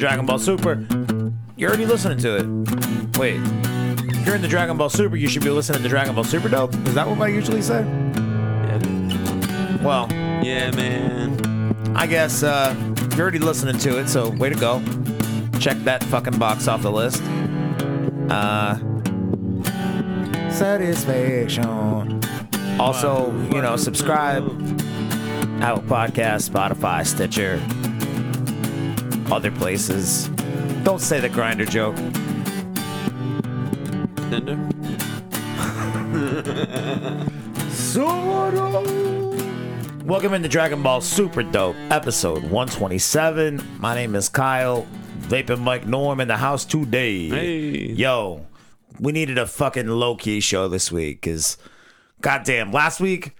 You're in the Dragon Ball Super. You're already listening to it. Wait. If you're in the Dragon Ball Super, you should be listening to Dragon Ball Super Dope. Is that what I usually say? Yeah. Well, yeah, man. I guess uh, you're already listening to it, so way to go. Check that fucking box off the list. Uh, satisfaction. Also, you know, subscribe. Apple Podcast, Spotify, Stitcher, other places. Don't say the Grindr joke. Tinder. Welcome into Dragon Ball Super Dope, episode 127. My name is Kyle. Vaping Mike Norm in the house today. Hey. Yo, we needed a fucking low key show this week because, goddamn, last week,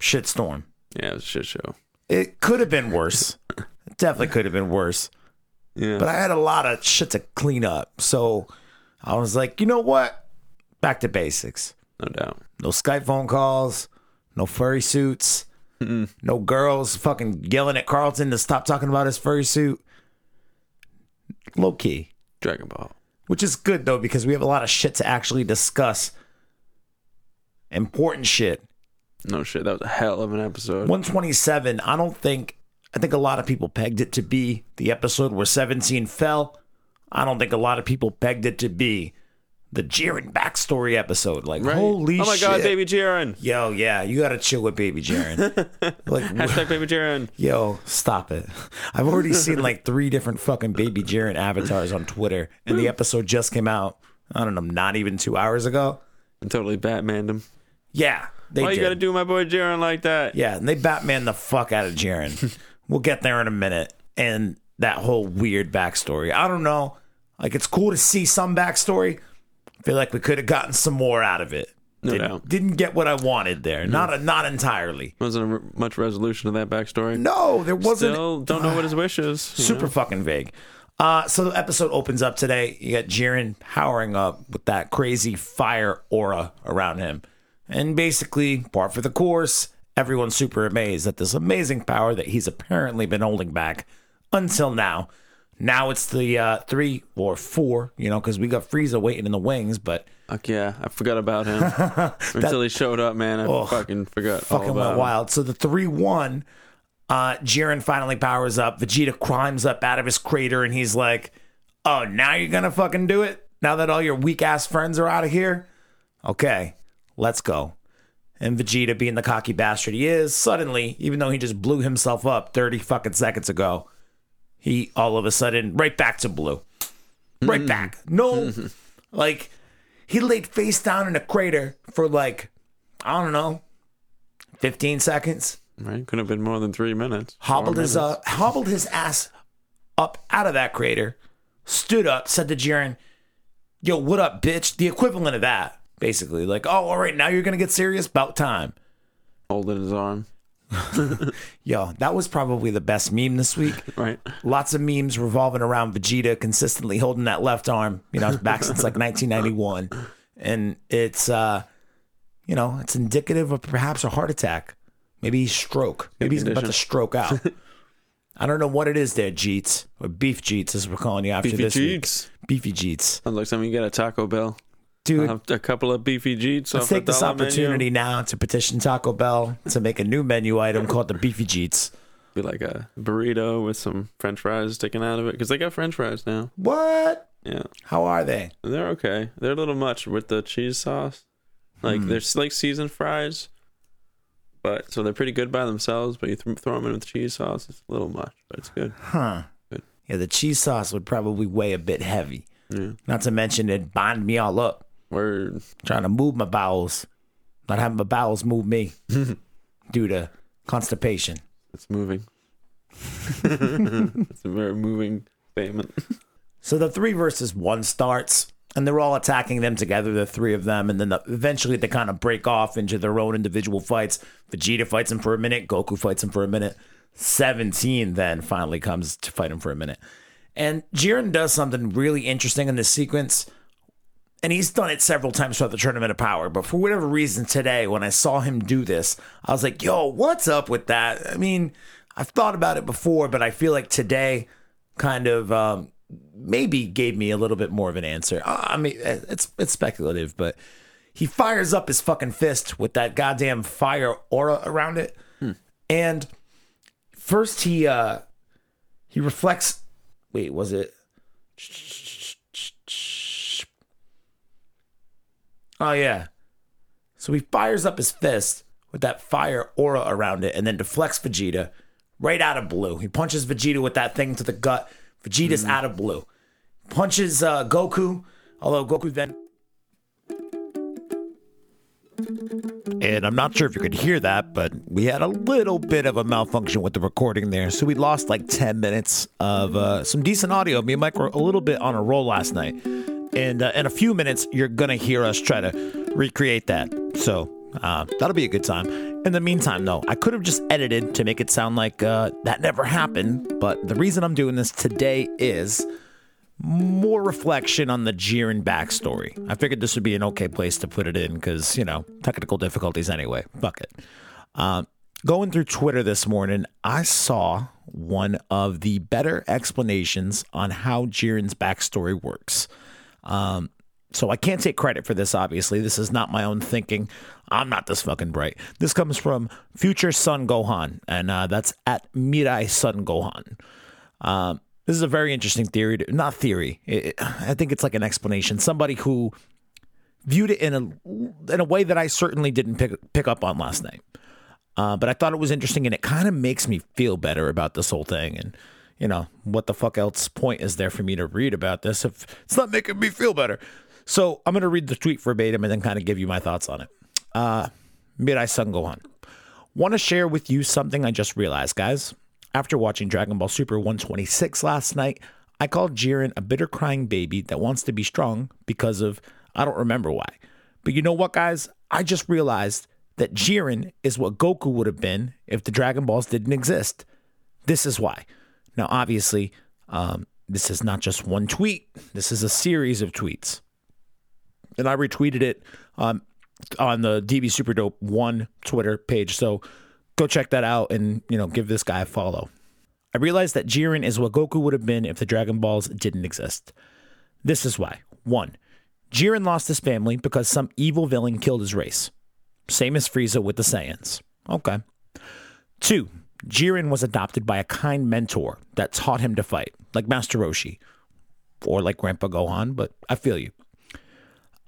shitstorm. Yeah, it was a shit show. It could have been worse. Definitely could have been worse. Yeah. But I had a lot of shit to clean up. So I was like, you know what? Back to basics. no doubt. No Skype phone calls, no furry suits, no girls fucking yelling at Carlton to stop talking about his furry suit. Low key. Dragon Ball. Which is good though, because we have a lot of shit to actually discuss. Important shit. No shit. That was a hell of an episode. 127, I don't think, I think a lot of people pegged it to be the episode where 17 fell. I don't think a lot of people pegged it to be the Jiren backstory episode. Like, Right? holy Oh my shit. god, baby Jiren. Yo, yeah, you gotta chill with Baby Jiren. like, Hashtag baby Jiren. yo, stop it. I've already seen like three different fucking Baby Jiren avatars on Twitter, and the episode just came out. I don't know, not even two hours ago. I totally Batmaned him. Yeah, they Why did. you gotta do my boy Jiren like that? Yeah, and they Batman the fuck out of Jiren. we'll get there in a minute. And that whole weird backstory. I don't know. Like, it's cool to see some backstory. I feel like we could have gotten some more out of it. No didn't, doubt. didn't get what I wanted there. Not a, not entirely. Wasn't a, much resolution to that backstory. No, there wasn't. Still don't know what his wish is. super know? fucking vague. Uh, so the episode opens up today. You got Jiren powering up with that crazy fire aura around him. And basically, par for the course, everyone's super amazed at this amazing power that he's apparently been holding back until now. Now it's the uh, three or four, you know, because we got Frieza waiting in the wings, but Fuck yeah, I forgot about him until he showed up, man. I fucking forgot fucking all went him. wild. So the three one, uh, Jiren finally powers up. Vegeta climbs up out of his crater and he's like, "Oh, now you're gonna fucking do it? Now that all your weak ass friends are out of here? Okay, let's go." And Vegeta, being the cocky bastard he is, suddenly, even though he just blew himself up 30 fucking seconds ago, he all of a sudden right back to blue. Right back. No, like he laid face down in a crater for like, I don't know, 15 seconds. Right? Couldn't have been more than three minutes. Hobbled Four his minutes. uh, hobbled his ass up out of that crater, stood up, said to Jiren, "Yo, what up, bitch?" The equivalent of that, basically. Like, oh, all right, now you're gonna get serious. About time. holding his arm. Yo, that was probably the best meme this week. Right? Lots of memes revolving around Vegeta consistently holding that left arm, you know, back since like 1991. And it's, uh, you know, it's indicative of perhaps a heart attack. Maybe he's stroke. Maybe he's about to stroke out. I don't know what it is there, Jeets, or Beef Jeets, as we're calling you after Beefy this week. Jeets. Beefy Jeets. Sounds like something you get at Taco Bell. Dude, a couple of beefy Jeets. let's take this dollar menu. opportunity now to petition Taco Bell to make a new menu item called the Beefy Jeets. Be like a burrito with some French fries sticking out of it because they got French fries now. What? Yeah, How are they? they're okay. They're a little much with the cheese sauce. Like Hmm. they're like seasoned fries, but so they're pretty good by themselves. But you th- throw them in with cheese sauce, it's a little much, but it's good. Huh. Good. Yeah, the cheese sauce would probably weigh a bit heavy. Yeah, Not to mention it bind me all up, word. trying to move my bowels, not having my bowels move me due to constipation. It's moving. it's a very moving statement. So the three versus one starts, and they're all attacking them together, the three of them, and then the, eventually they kind of break off into their own individual fights. Vegeta fights him for a minute, Goku fights him for a minute. 17 then finally comes to fight him for a minute. And Jiren does something really interesting in this sequence. And he's done it several times throughout the Tournament of Power. But for whatever reason today, when I saw him do this, I was like, yo, what's up with that? I mean, I've thought about it before, but I feel like today kind of um, maybe gave me a little bit more of an answer. I mean, it's it's speculative, but he fires up his fucking fist with that goddamn fire aura around it, and first he uh he reflects. Wait, was it? Oh yeah. So he fires up his fist with that fire aura around it, and then deflects Vegeta right out of blue. He punches Vegeta with that thing to the gut. Vegeta's out of blue. Punches uh, Goku, although Goku then. And I'm not sure if you could hear that, but we had a little bit of a malfunction with the recording there. So we lost like 10 minutes of uh, some decent audio. Me and Mike were a little bit on a roll last night. And uh, in a few minutes, you're going to hear us try to recreate that. So uh, that'll be a good time. In the meantime, though, I could have just edited to make it sound like uh, that never happened. But the reason I'm doing this today is more reflection on the Jiren backstory. I figured this would be an okay place to put it in because, you know, technical difficulties anyway. Fuck it. Um, going through Twitter this morning, I saw one of the better explanations on how Jiren's backstory works. Um, so I can't take credit for this, obviously. This is not my own thinking. I'm not this fucking bright. This comes from Future Son Gohan, and uh, that's at Mirai Son Gohan. Um, this is a very interesting theory. To, not theory. It, it- I think it's like an explanation. Somebody who viewed it in a in a way that I certainly didn't pick pick up on last night. Uh, but I thought it was interesting, and it kind of makes me feel better about this whole thing. And you know, what the fuck else point is there for me to read about this if it's not making me feel better? So I'm gonna read the tweet verbatim and then kind of give you my thoughts on it. Uh, Mirai Son Gohan. Want to share with you something I just realized, guys. After watching Dragon Ball Super 126 last night, I called Jiren a bitter crying baby that wants to be strong because of I don't remember why. But you know what, guys? I just realized that Jiren is what Goku would have been if the Dragon Balls didn't exist. This is why. Now, obviously, um, this is not just one tweet, this is a series of tweets. And I retweeted it um, on the DB Super Dope 1 Twitter page. So go check that out and, you know, give this guy a follow. I realized that Jiren is what Goku would have been if the Dragon Balls didn't exist. This is why. One, Jiren lost his family because some evil villain killed his race. Same as Frieza with the Saiyans. Okay. Two, Jiren was adopted by a kind mentor that taught him to fight, like Master Roshi, or like Grandpa Gohan, but I feel you.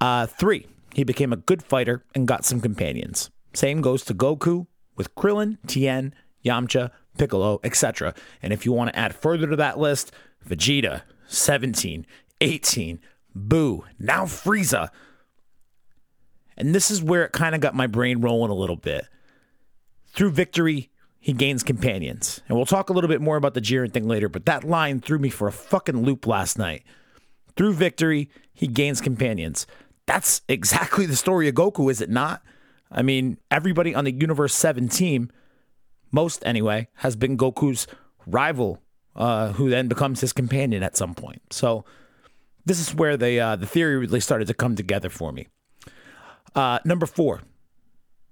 Uh, three, he became a good fighter and got some companions. Same goes to Goku with Krillin, Tien, Yamcha, Piccolo, etc. And if you want to add further to that list, Vegeta, 17, 18, Boo, now Frieza. And this is where it kind of got my brain rolling a little bit. Through victory, he gains companions. And we'll talk a little bit more about the Jiren thing later, but that line threw me for a fucking loop last night. Through victory, he gains companions. That's exactly the story of Goku, is it not? I mean, everybody on the Universe 7 team, most anyway, has been Goku's rival, uh, who then becomes his companion at some point. So this is where the uh, the theory really started to come together for me. Uh, number four,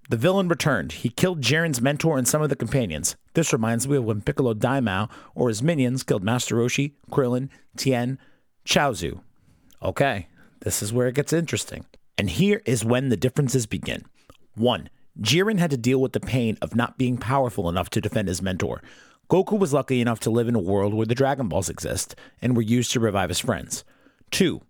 the villain returned. He killed Jiren's mentor and some of the companions. This reminds me of when Piccolo Daimao or his minions killed Master Roshi, Krillin, Tien, Chaozu. Okay, this is where it gets interesting. And here is when the differences begin. One, Jiren had to deal with the pain of not being powerful enough to defend his mentor. Goku was lucky enough to live in a world where the Dragon Balls exist and were used to revive his friends. Two,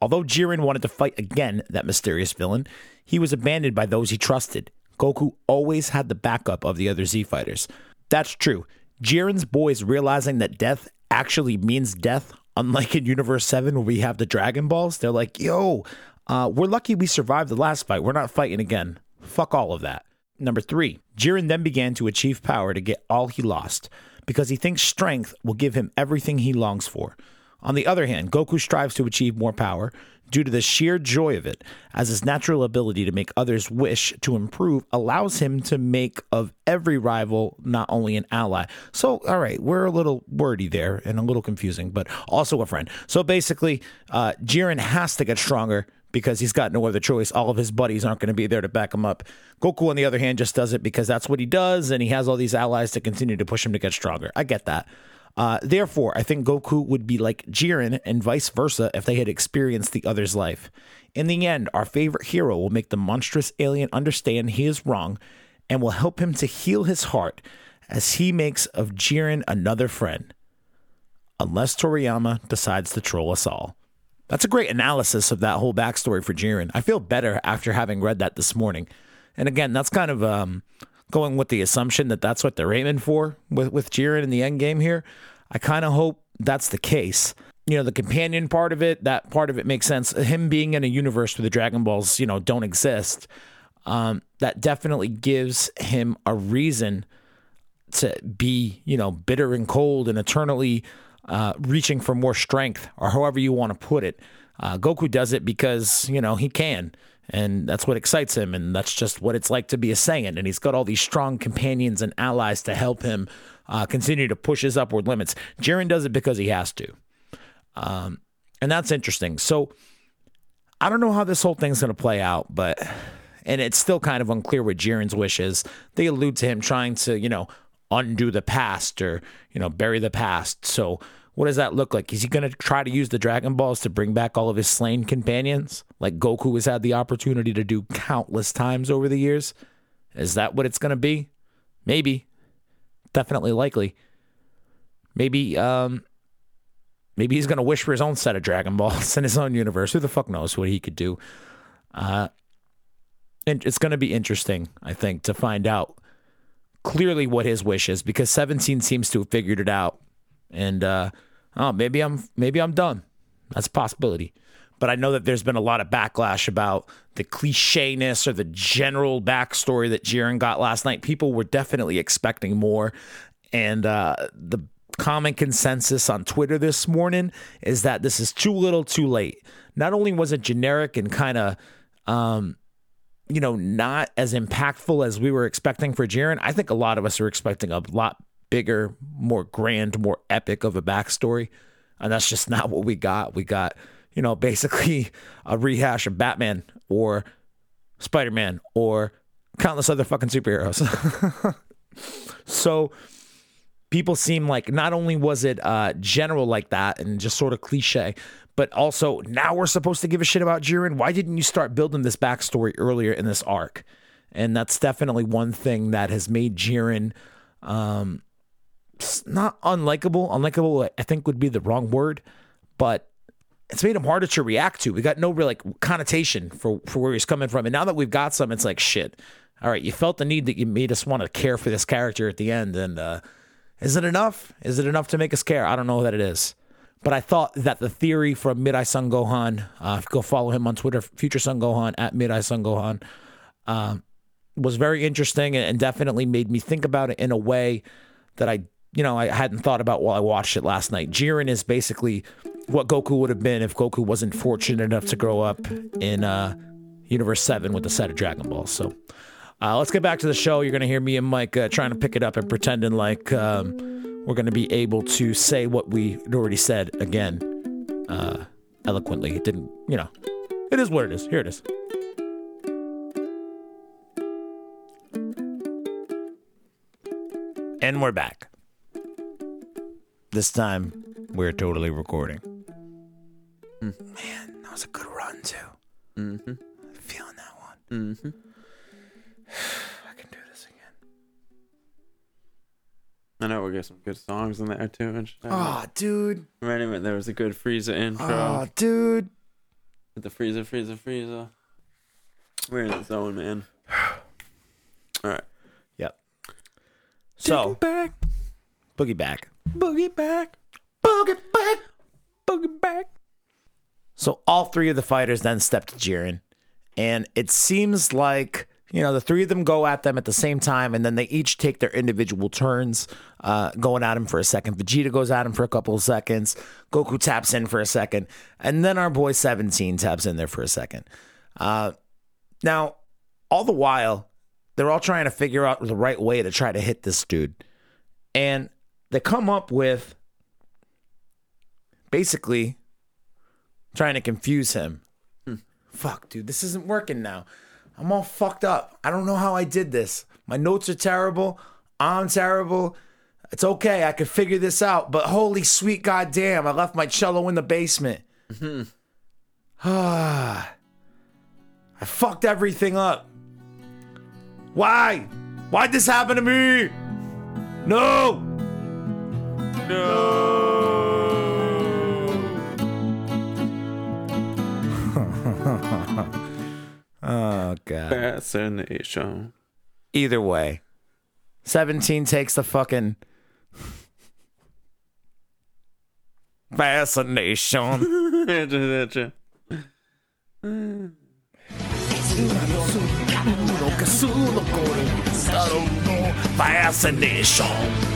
although Jiren wanted to fight again that mysterious villain, he was abandoned by those he trusted. Goku always had the backup of the other Z fighters. That's true. Jiren's boys realizing that death actually means death, unlike in Universe 7 where we have the Dragon Balls, they're like, yo, uh, we're lucky we survived the last fight. We're not fighting again. Fuck all of that. Number three, Jiren then began to achieve power to get all he lost because he thinks strength will give him everything he longs for. On the other hand, Goku strives to achieve more power due to the sheer joy of it, as his natural ability to make others wish to improve allows him to make of every rival not only an ally. So, all right, we're a little wordy there and a little confusing, but also a friend. So basically, uh, Jiren has to get stronger because he's got no other choice. All of his buddies aren't going to be there to back him up. Goku, on the other hand, just does it because that's what he does, and he has all these allies to continue to push him to get stronger. I get that. Uh, therefore, I think Goku would be like Jiren and vice versa if they had experienced the other's life. In the end, our favorite hero will make the monstrous alien understand he is wrong and will help him to heal his heart as he makes of Jiren another friend. Unless Toriyama decides to troll us all. That's a great analysis of that whole backstory for Jiren. I feel better after having read that this morning. And again, that's kind of um, going with the assumption that that's what they're aiming for with, with Jiren in the end game here. I kind of hope that's the case. You know, the companion part of it, that part of it makes sense. Him being in a universe where the Dragon Balls, you know, don't exist, um, that definitely gives him a reason to be, you know, bitter and cold and eternally uh, reaching for more strength, or however you want to put it. Uh, Goku does it because you know he can, and that's what excites him, and that's just what it's like to be a Saiyan. And he's got all these strong companions and allies to help him uh, continue to push his upward limits. Jiren does it because he has to, um, and that's interesting. So I don't know how this whole thing's going to play out, but and it's still kind of unclear what Jiren's wish is. They allude to him trying to, you know, undo the past or you know bury the past. So what does that look like? Is he going to try to use the Dragon Balls to bring back all of his slain companions, like Goku has had the opportunity to do countless times over the years? Is that what it's going to be? Maybe, definitely likely. Maybe, um, maybe he's going to wish for his own set of Dragon Balls in his own universe. Who the fuck knows what he could do? Uh, and it's going to be interesting, I think, to find out clearly what his wish is because 17 seems to have figured it out. And uh, oh, maybe I'm maybe I'm done. That's a possibility. But I know that there's been a lot of backlash about the clichéness or the general backstory that Jiren got last night. People were definitely expecting more. And uh, the common consensus on Twitter this morning is that this is too little too late. Not only was it generic and kind of um, you know, not as impactful as we were expecting for Jiren. I think a lot of us are expecting a lot bigger, more grand, more epic of a backstory. And that's just not what we got. We got, you know, basically a rehash of Batman or Spider Man or countless other fucking superheroes. so people seem like not only was it uh, general like that and just sort of cliche, but also now we're supposed to give a shit about Jiren. Why didn't you start building this backstory earlier in this arc? And that's definitely one thing that has made Jiren um, not unlikable. Unlikable, I think, would be the wrong word, but it's made him harder to react to. We got no real like connotation for for where he's coming from, and now that we've got some, it's like shit. All right, you felt the need that you made us want to care for this character at the end, and uh, is it enough? Is it enough to make us care? I don't know that it is. But I thought that the theory from Mirai Son Gohan, uh, go follow him on Twitter, Future Son Gohan at Mirai Son Gohan, uh, was very interesting and definitely made me think about it in a way that I, you know, I hadn't thought about while I watched it last night. Jiren is basically what Goku would have been if Goku wasn't fortunate enough to grow up in uh, Universe 7 with a set of Dragon Balls. So uh, let's get back to the show. You're going to hear me and Mike uh, trying to pick it up and pretending like. Um, we're going to be able to say what we had already said again uh, eloquently. It didn't, you know, it is what it is. Here it is. And we're back. This time, we're totally recording. Man, that was a good run, too. Mm-hmm. Feeling that one. Mm-hmm. I can do this again. I know we got some good songs in there too. And shit. Oh, dude. Right, a minute, there was a good Frieza intro. Oh, dude. With the Frieza, Frieza, Frieza. We're in the zone, man. All right. Yep. So, boogie back. Boogie back, Boogie back. boogie back. So all three of the fighters then step to Jiren, and it seems like you know the three of them go at them at the same time, and then they each take their individual turns, uh, going at him for a second. Vegeta goes at him for a couple of seconds. Goku taps in for a second, and then our boy Seventeen taps in there for a second. Uh, now, all the while, they're all trying to figure out the right way to try to hit this dude, and they come up with basically trying to confuse him Fuck, dude, this isn't working now. I'm all fucked up. I don't know how I did this. My notes are terrible. I'm terrible. It's okay. I could figure this out. But holy sweet goddamn, I left my cello in the basement. Ah, I fucked everything up. Why? Why'd this happen to me? No! Oh, God. Fascination. Either way, 17 takes the fucking fascination. Fascination.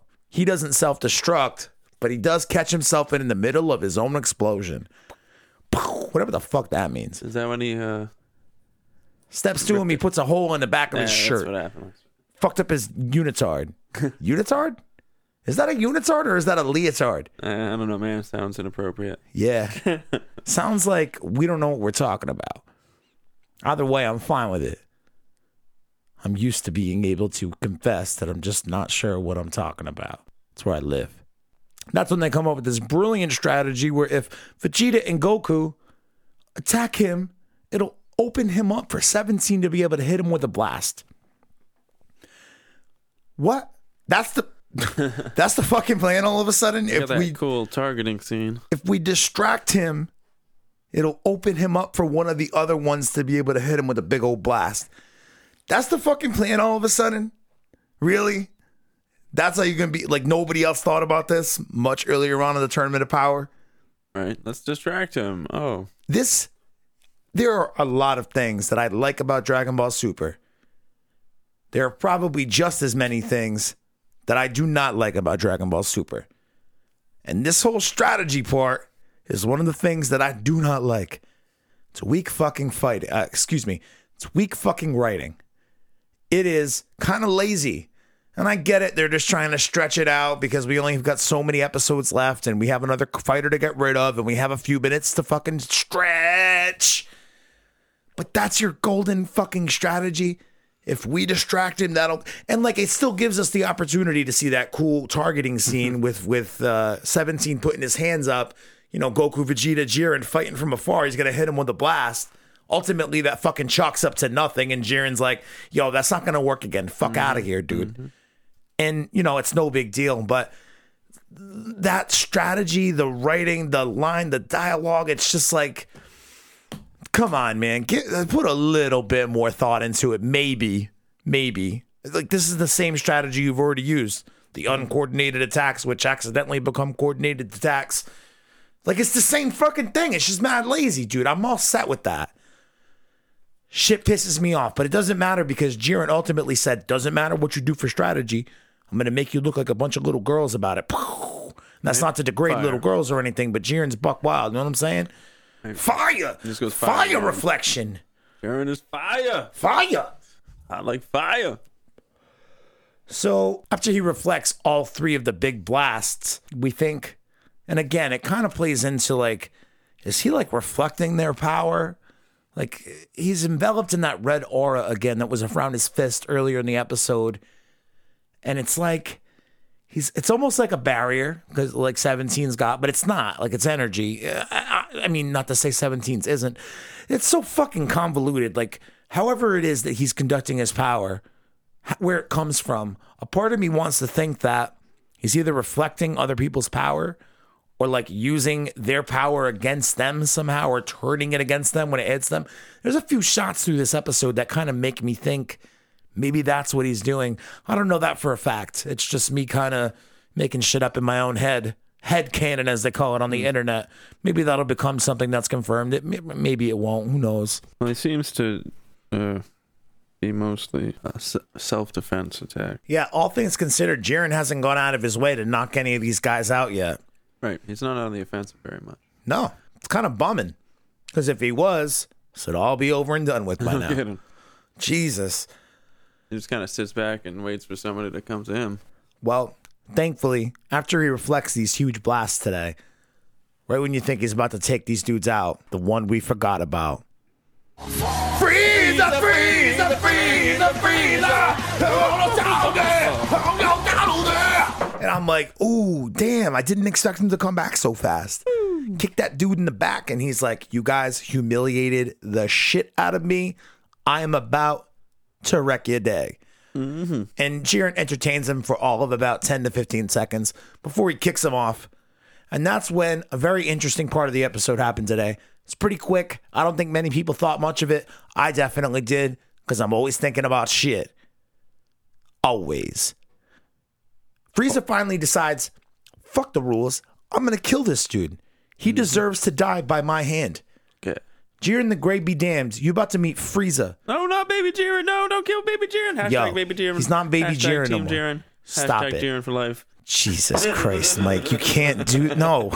He doesn't self destruct, but he does catch himself in, in the middle of his own explosion. Whatever the fuck that means. Is that when he uh Steps to him, he puts a hole in the back of yeah, his that's shirt. what happened. Fucked up his unitard. unitard? Is that a unitard or is that a leotard? I, I don't know, man. Sounds inappropriate. Yeah. Sounds like we don't know what we're talking about. Either way, I'm fine with it. I'm used to being able to confess that I'm just not sure what I'm talking about. That's where I live. That's when they come up with this brilliant strategy where if Vegeta and Goku attack him, it'll open him up for 17 to be able to hit him with a blast. What? That's the that's the fucking plan all of a sudden. If we cool targeting scene. if we distract him, it'll open him up for one of the other ones to be able to hit him with a big old blast. That's the fucking plan all of a sudden? Really? That's how you're gonna be like nobody else thought about this much earlier on in the tournament of power. Right. Let's distract him. Oh. This there are a lot of things that I like about Dragon Ball Super. There are probably just as many things that I do not like about Dragon Ball Super. And this whole strategy part is one of the things that I do not like. It's weak fucking fight. Uh, excuse me. It's weak fucking writing. It is kind of lazy. And I get it. They're just trying to stretch it out because we only have got so many episodes left and we have another fighter to get rid of and we have a few minutes to fucking stretch. But that's your golden fucking strategy. If we distract him, that'll and like it still gives us the opportunity to see that cool targeting scene with with uh, 17 putting his hands up, you know, Goku, Vegeta, Jiren fighting from afar. He's gonna hit him with a blast. Ultimately, that fucking chalks up to nothing, and Jiren's like, "Yo, that's not gonna work again. Fuck mm-hmm. out of here, dude." Mm-hmm. And you know, it's no big deal, but that strategy, the writing, the line, the dialogue, it's just like come on, man, get uh, put a little bit more thought into it. Maybe, maybe like this is the same strategy you've already used: the uncoordinated attacks, which accidentally become coordinated attacks. Like it's the same fucking thing. It's just mad lazy, dude. I'm all set with that. Shit pisses me off, but it doesn't matter because Jiren ultimately said, "Doesn't matter what you do for strategy. I'm gonna make you look like a bunch of little girls about it." That's not to degrade Fire. little girls or anything, but Jiren's buck wild. You know what I'm saying? Fire! This goes fire, fire. reflection. Aaron is fire. Fire. I like fire. So after he reflects all three of the big blasts, we think, and again, it kind of plays into like, is he like reflecting their power? Like he's enveloped in that red aura again that was around his fist earlier in the episode. And it's like he's it's almost like a barrier because like 17's got, but it's not. Like it's energy. I, I, I mean, not to say 17's isn't. It's so fucking convoluted. Like however it is that he's conducting his power, where it comes from. A part of me wants to think that he's either reflecting other people's power or like using their power against them somehow or turning it against them when it hits them. There's a few shots through this episode that kind of make me think maybe that's what he's doing. I don't know that for a fact. It's just me kind of making shit up in my own head head canon, as they call it on the internet. Maybe that'll become something that's confirmed. It maybe it won't. Who knows? Well, he seems to uh, be mostly a s- self-defense attack. Yeah, all things considered, Jiren hasn't gone out of his way to knock any of these guys out yet. Right. He's not on the offensive very much. No, it's kind of bumming. Because if he was, this would all be over and done with by now. at. Jesus. He just kind of sits back and waits for somebody to come to him. Well, thankfully, after he reflects these huge blasts today, right when you think he's about to take these dudes out, the one we forgot about. Freezer, freezer, freezer, freezer. And I'm like, ooh, damn, I didn't expect him to come back so fast. Hmm. Kick that dude in the back, and he's like, You guys humiliated the shit out of me. I am about to wreck your day. Mm-hmm. And Jiren entertains him for all of about 10 to 15 seconds before he kicks him off. And that's when a very interesting part of the episode happened today. It's pretty quick. I don't think many people thought much of it. I definitely did because I'm always thinking about shit. Always. Frieza finally decides, fuck the rules. I'm going to kill this dude. He mm-hmm. deserves to die by my hand. Okay. Jiren the Grey be damned. You about to meet Frieza. No, not Baby Jiren. No, don't kill Baby Jiren. Hashtag Yo, Baby Jiren. he's not Baby Hashtag Jiren no more. Jiren. Stop Hashtag it. Jiren for life. Jesus Christ, Mike, you can't do no.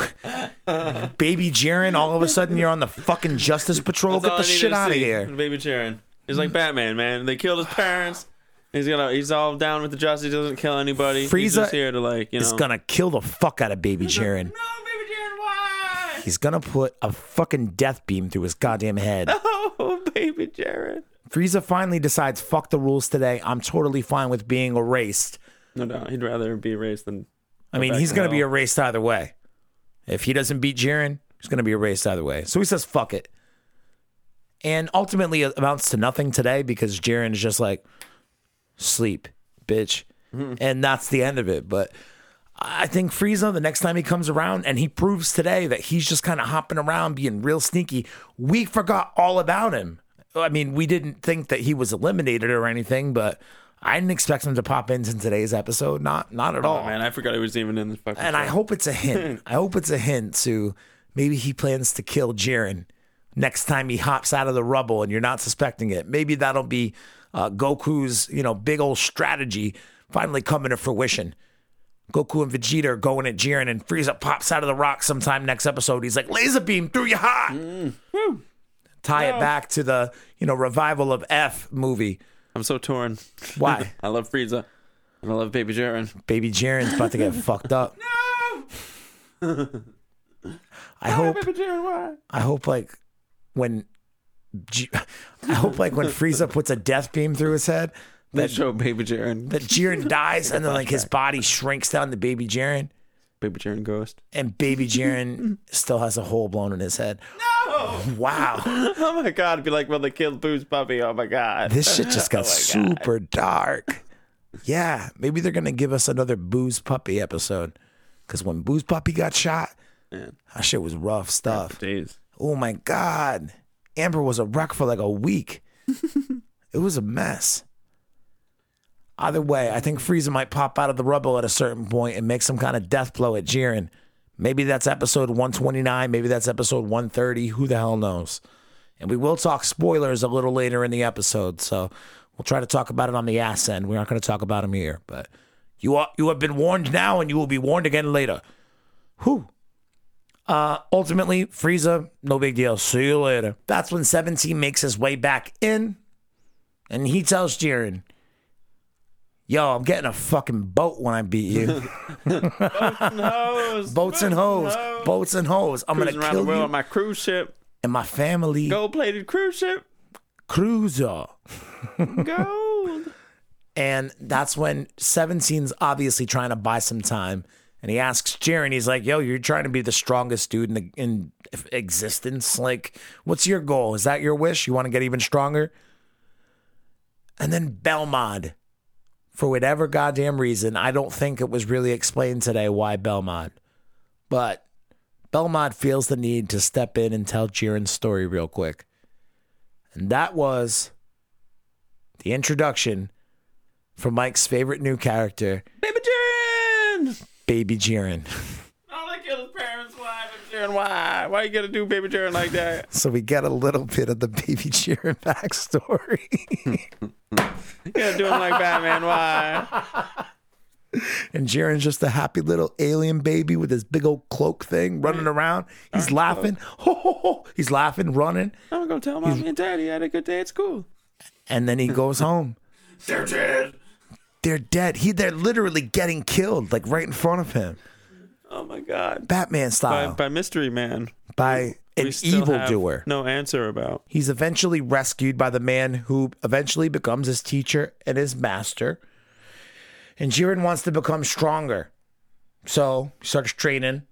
Baby Jiren, all of a sudden you're on the fucking Justice Patrol. That's Get the shit out of here. Baby Jiren. He's like Batman, man. They killed his parents. He's gonna. He's all down with the justice. He doesn't kill anybody. he's Frieza just here to like, you know. He's gonna kill the fuck out of Baby Jiren. No, Baby Jiren, why? He's gonna put a fucking death beam through his goddamn head. Oh, Baby Jiren. Frieza finally decides, fuck the rules today. I'm totally fine with being erased. No doubt. He'd rather be erased than. I mean, he's going to be erased either way. If he doesn't beat Jiren, he's going to be erased either way. So he says, fuck it. And ultimately, it amounts to nothing today because Jiren is just like, sleep, bitch. And that's the end of it. But I think Frieza, the next time he comes around, and he proves today that he's just kind of hopping around, being real sneaky, we forgot all about him. I mean, we didn't think that he was eliminated or anything, but I didn't expect him to pop into today's episode. Not, not at oh, all. Oh man, I forgot he was even in this fucking. And I hope it's a hint. I hope it's a hint to maybe he plans to kill Jiren next time he hops out of the rubble and you're not suspecting it. Maybe that'll be uh, Goku's, you know, big old strategy finally coming to fruition. Goku and Vegeta are going at Jiren and Frieza pops out of the rock sometime next episode. He's like, laser beam through your heart. Tie it back to the, you know, revival of F movie. I'm so torn. Why? I love Frieza, and I love Baby Jiren. Baby Jiren's about to get fucked up. No. I hope Baby Jiren, why? I hope like when G- I hope like when Frieza puts a death beam through his head They that show Baby Jiren. that Jiren dies and then like his body shrinks down to baby Jiren Baby Jiren ghost. and baby Jiren still has a hole blown in his head. No. Wow. Oh my god! It'd be like when they killed Boo's puppy. Oh my god. This shit just got Oh my God. super dark. Yeah, maybe they're gonna give us another Boo's Puppy episode. Cause when Boo's Puppy got shot, Man, that shit was rough stuff. days. Oh my god. Amber was a wreck for like a week. it was a mess. Either way, I think Frieza might pop out of the rubble at a certain point and make some kind of death blow at Jiren. Maybe that's episode 129, maybe that's episode 130, who the hell knows. And we will talk spoilers a little later in the episode, so we'll try to talk about it on the ass end. We're not going to talk about them here, but you are you have been warned now and you will be warned again later. Whew. Uh, ultimately, Frieza, no big deal. See you later. That's when 17 makes his way back in, and he tells Jiren, Yo, I'm getting a fucking boat when I beat you. Boats and hose. Boats and hoes. Boats and hoes. I'm going to around the kill world you on my cruise ship, and my family. gold-plated cruise ship, Cruiser. gold. And that's when 17's obviously trying to buy some time. And he asks Jiren, he's like, yo, you're trying to be the strongest dude in, the, in existence. Like, what's your goal? Is that your wish? You want to get even stronger? And then Belmod, for whatever goddamn reason, I don't think it was really explained today why Belmod. But Belmod feels the need to step in and tell Jiren's story real quick. And that was the introduction for Mike's favorite new character, Baby Jiren. Baby Jiren. All I Jiren, why? Why you gotta do baby Jiren like that? So we get a little bit of the baby Jiren backstory. You gotta do him like Batman, why? and Jiren's just a happy little alien baby with his big old cloak thing running around. He's laughing. Ho, ho, ho. He's laughing, running. I'm gonna tell mommy and daddy I had a good day at school. And then he goes home. They're dead. They're dead. He they're literally getting killed, like right in front of him. Oh my god. Batman By, style. by Mystery Man. By, an We still have evildoer. No answer about. He's eventually rescued by the man who eventually becomes his teacher and his master. And Jiren wants to become stronger. So he starts training,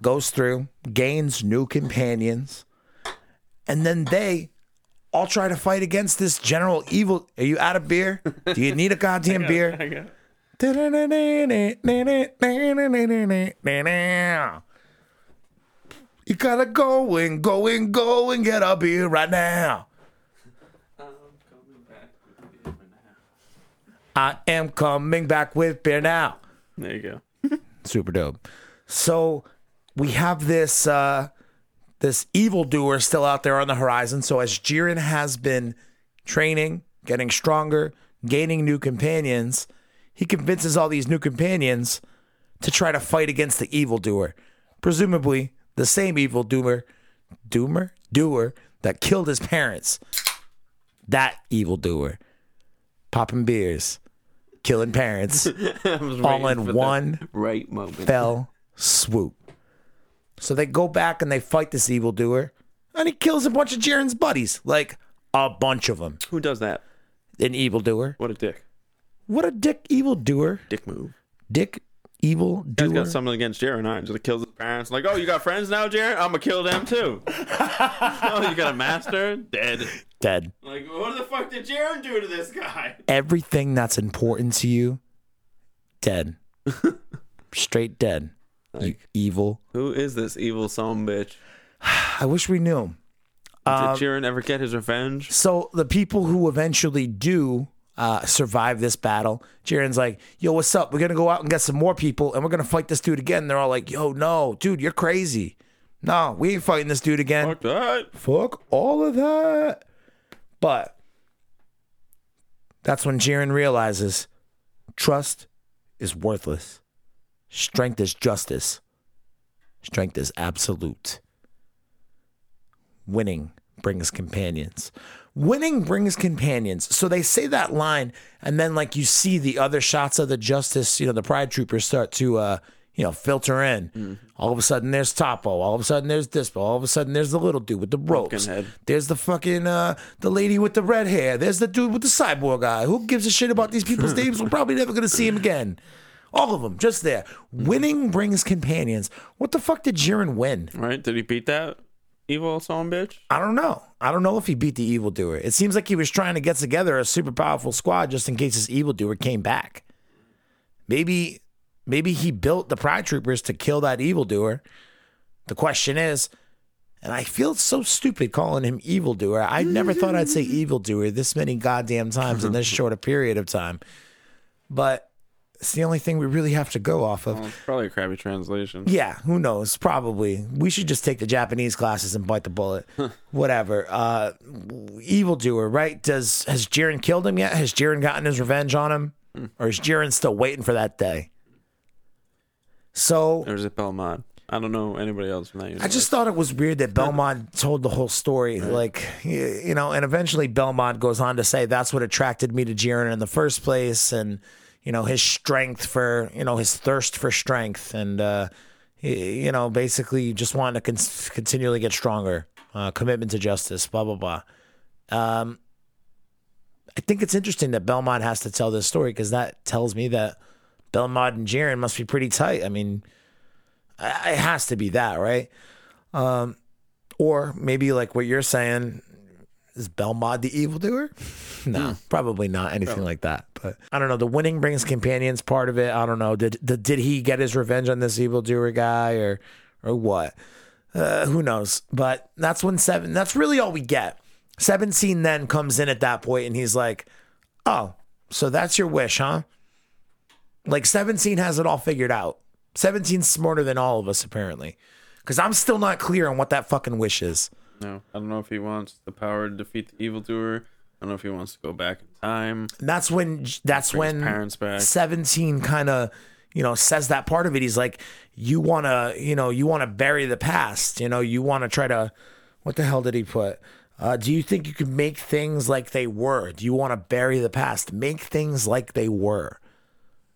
goes through, gains new companions. And then they all try to fight against this general evil. Are you out of beer? Do you need a goddamn beer? Got- You gotta go and go and go and get a beer right now. I am coming back with beer now. There you go. Super dope. So we have this uh this evildoer is still out there on the horizon. So as Jiren has been training, getting stronger, gaining new companions, he convinces all these new companions to try to fight against the evildoer. Presumably the same evildoer doomer doer that killed his parents. That evildoer. Popping beers, killing parents, all in one right moment. fell swoop. So they go back and they fight this evildoer, and he kills a bunch of Jiren's buddies, like a bunch of them. Who does that? An evildoer. What a dick. What a dick evildoer. Dick move. Dick Guy's evildoer. got something against aren't you? He kills his parents. Like, oh, you got friends now, Jiren? I'm gonna kill them too. oh, you got a master? Dead. Dead. Like, what the fuck did Jiren do to this guy? Everything that's important to you, dead. Straight dead. You evil. Who is this evil son bitch? I wish we knew. Did Um, Jiren ever get his revenge? So the people who eventually do uh, survive this battle, Jiren's like, "Yo, what's up? We're gonna go out and get some more people, and we're gonna fight this dude again." They're all like, "Yo, no, dude, you're crazy. No, we ain't fighting this dude again. Fuck that. Fuck all of that." But that's when Jiren realizes trust is worthless. Strength is justice. Strength is absolute. Winning brings companions. Winning brings companions. So they say that line, and then like you see the other shots of the justice, you know, the pride troopers start to uh, you know, filter in. All of a sudden there's Topo. All of a sudden there's Dispo. All of a sudden there's the little dude with the ropes. There's the fucking uh the lady with the red hair. There's the dude with the cyborg eye. Who gives a shit about these people's names? We're probably never gonna see him again. All of them, just there. Mm-hmm. Winning brings companions. What the fuck did Jiren win? Right? Did he beat that evil son bitch? I don't know. I don't know if he beat the evildoer. It seems like he was trying to get together a super powerful squad just in case this evildoer came back. Maybe maybe he built the pride troopers to kill that evildoer. The question is, and I feel so stupid calling him evildoer. I never thought I'd say evildoer this many goddamn times in this short a period of time. But it's the only thing we really have to go off of. Well, it's probably a crappy translation. Yeah, who knows? Probably. We should just take the Japanese classes and bite the bullet. Whatever. Uh evildoer, right? Does has Jiren killed him yet? Has Jiren gotten his revenge on him? Or is Jiren still waiting for that day? So Or is it Belmod? I don't know anybody else from that universe. I just thought it was weird that Belmod told the whole story. Like, you know, and eventually Belmod goes on to say that's what attracted me to Jiren in the first place. And, you know, his strength for, you know, his thirst for strength. And, uh, you know, basically just wanting to con- continually get stronger, uh, commitment to justice, blah, blah, blah. Um, I think it's interesting that Belmod has to tell this story because that tells me that Belmod and Jiren must be pretty tight. I mean, it has to be that, right? Um, or maybe like what you're saying is Belmod the evildoer? No, probably not anything like that. But I don't know. The winning brings companions part of it. I don't know. Did did, did he get his revenge on this evildoer guy or or what? Uh, who knows? But that's when seven. That's really all we get. Seventeen then comes in at that point, and he's like, "Oh, so that's your wish, huh?" Like 17 has it all figured out. 17's smarter than all of us, apparently. Because I'm still not clear on what that fucking wish is. No, I don't know if he wants the power to defeat the evil doer. I don't know if he wants to go back in time. That's when that's when parents back. 17 kind of you know says that part of it he's like you want to you know you want to bury the past you know you want to try to what the hell did he put uh, do you think you could make things like they were do you want to bury the past make things like they were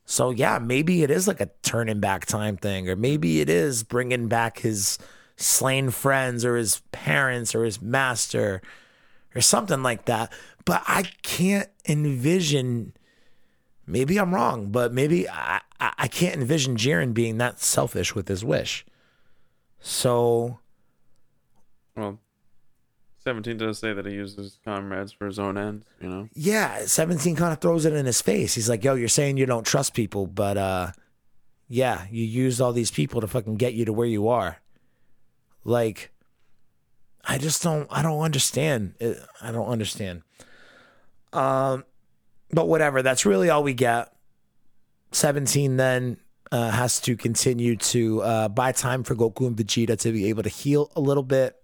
so yeah maybe it is like a turning back time thing or maybe it is bringing back his slain friends or his parents or his master or something like that but i can't envision maybe I'm wrong, but maybe I, I, can't envision Jiren being that selfish with his wish. So Well, 17 does say that he uses comrades for his own ends, you know? yeah, 17 kind of throws it in his face. He's like, yo, you're saying you don't trust people, but uh yeah, you used all these people to fucking get you to where you are. Like I just don't I don't understand. I don't understand. Um but whatever, that's really all we get. 17 then uh, has to continue to uh, buy time for Goku and Vegeta to be able to heal a little bit.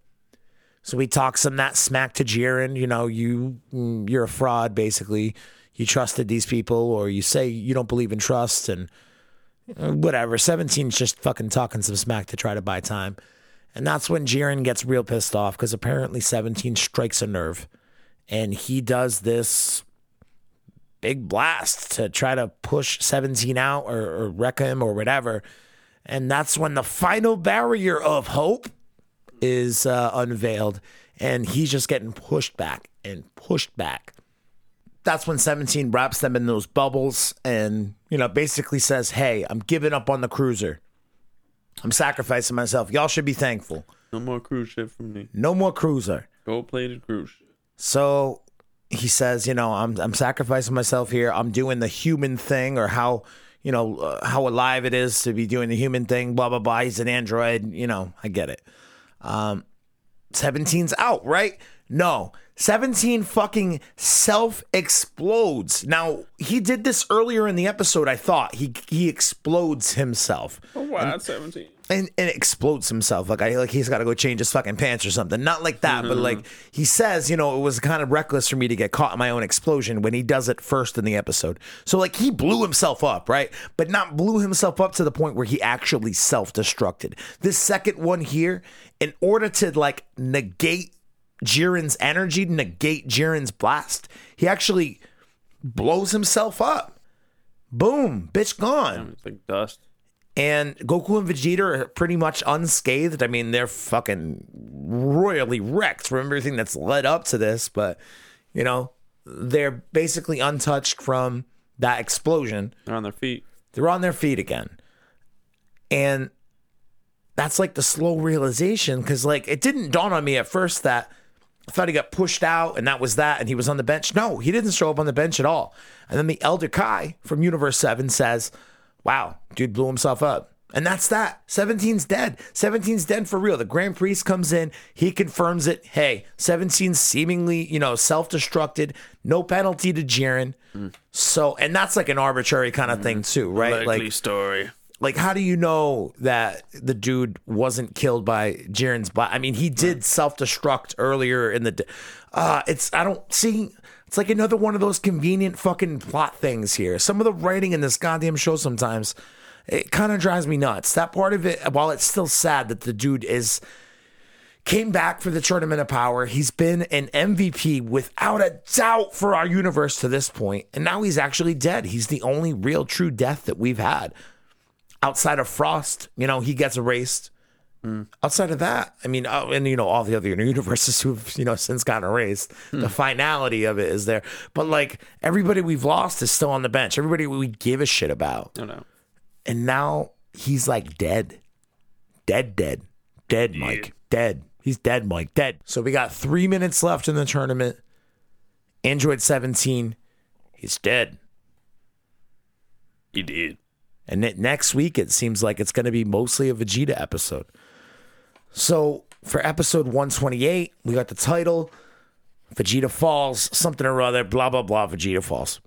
So he talks some that smack to Jiren. You know, you mm, you're a fraud. Basically, you trusted these people, or you say you don't believe in trust, and uh, whatever. 17's just fucking talking some smack to try to buy time, and that's when Jiren gets real pissed off because apparently 17 strikes a nerve, and he does this big blast to try to push 17 out or, or wreck him or whatever. And that's when the final barrier of hope is uh, unveiled and he's just getting pushed back and pushed back. That's when 17 wraps them in those bubbles and, you know, basically says, Hey, I'm giving up on the cruiser. I'm sacrificing myself. Y'all should be thankful. No more cruise ship for me. No more cruiser. Gold plated cruise ship. So he says, you know, I'm I'm sacrificing myself here. I'm doing the human thing, or how you know uh, how alive it is to be doing the human thing. Blah blah blah. He's an android. You know, I get it. Um, 17's out, right? No. 17 fucking self explodes. Now, he did this earlier in the episode, I thought. He he explodes himself Oh, wow, 17. and, and explodes himself like I like he's got to go change his fucking pants or something. Not like that, but like mm-hmm. he says, you know, it was kind of reckless for me to get caught in my own explosion when he does it first in the episode. So like he blew himself up, right? But not blew himself up to the point where he actually self-destructed. This second one here, in order to like negate Jiren's energy, to negate Jiren's blast, he actually blows himself up. Boom, bitch gone. It's like dust. And Goku and Vegeta are pretty much unscathed. I mean, they're fucking royally wrecked from everything that's led up to this, but you know, they're basically untouched from that explosion. They're on their feet. They're on their feet again. And that's like the slow realization because, like, it didn't dawn on me at first that I thought he got pushed out and that was that and he was on the bench. No, he didn't show up on the bench at all. And then the Elder Kai from Universe 7 says, Wow, dude blew himself up. And that's that. 17's dead. 17's dead for real. The Grand Priest comes in, he confirms it. Hey, 17's seemingly, you know, self-destructed, no penalty to Jiren. Mm. So, and that's like an arbitrary kind of thing too, right? Likely Like story. Like how do you know that the dude wasn't killed by Jiren's body? I mean, he did self-destruct earlier in the d- uh it's I don't see it's like another one of those convenient fucking plot things here. Some of the writing in this goddamn show sometimes it kind of drives me nuts. That part of it while it's still sad that the dude is came back for the tournament of power. He's been an MVP without a doubt for our universe to this point, and now he's actually dead. He's the only real true death that we've had outside of Frost, you know, he gets erased. Outside of that, I mean, oh, and you know, all the other universes who've you know since gotten erased, the hmm. finality of it is there. But like everybody we've lost is still on the bench. Everybody we give a shit about, No, no. and now he's like dead, dead, dead, dead. Mike, dead. He's dead, Mike, dead. So we got three minutes left in the tournament. Android 17, he's dead. He did. And it, next week, it seems like it's going to be mostly a Vegeta episode. So for episode 128, we got the title Vegeta Falls, something or other, blah, blah, blah, Vegeta Falls.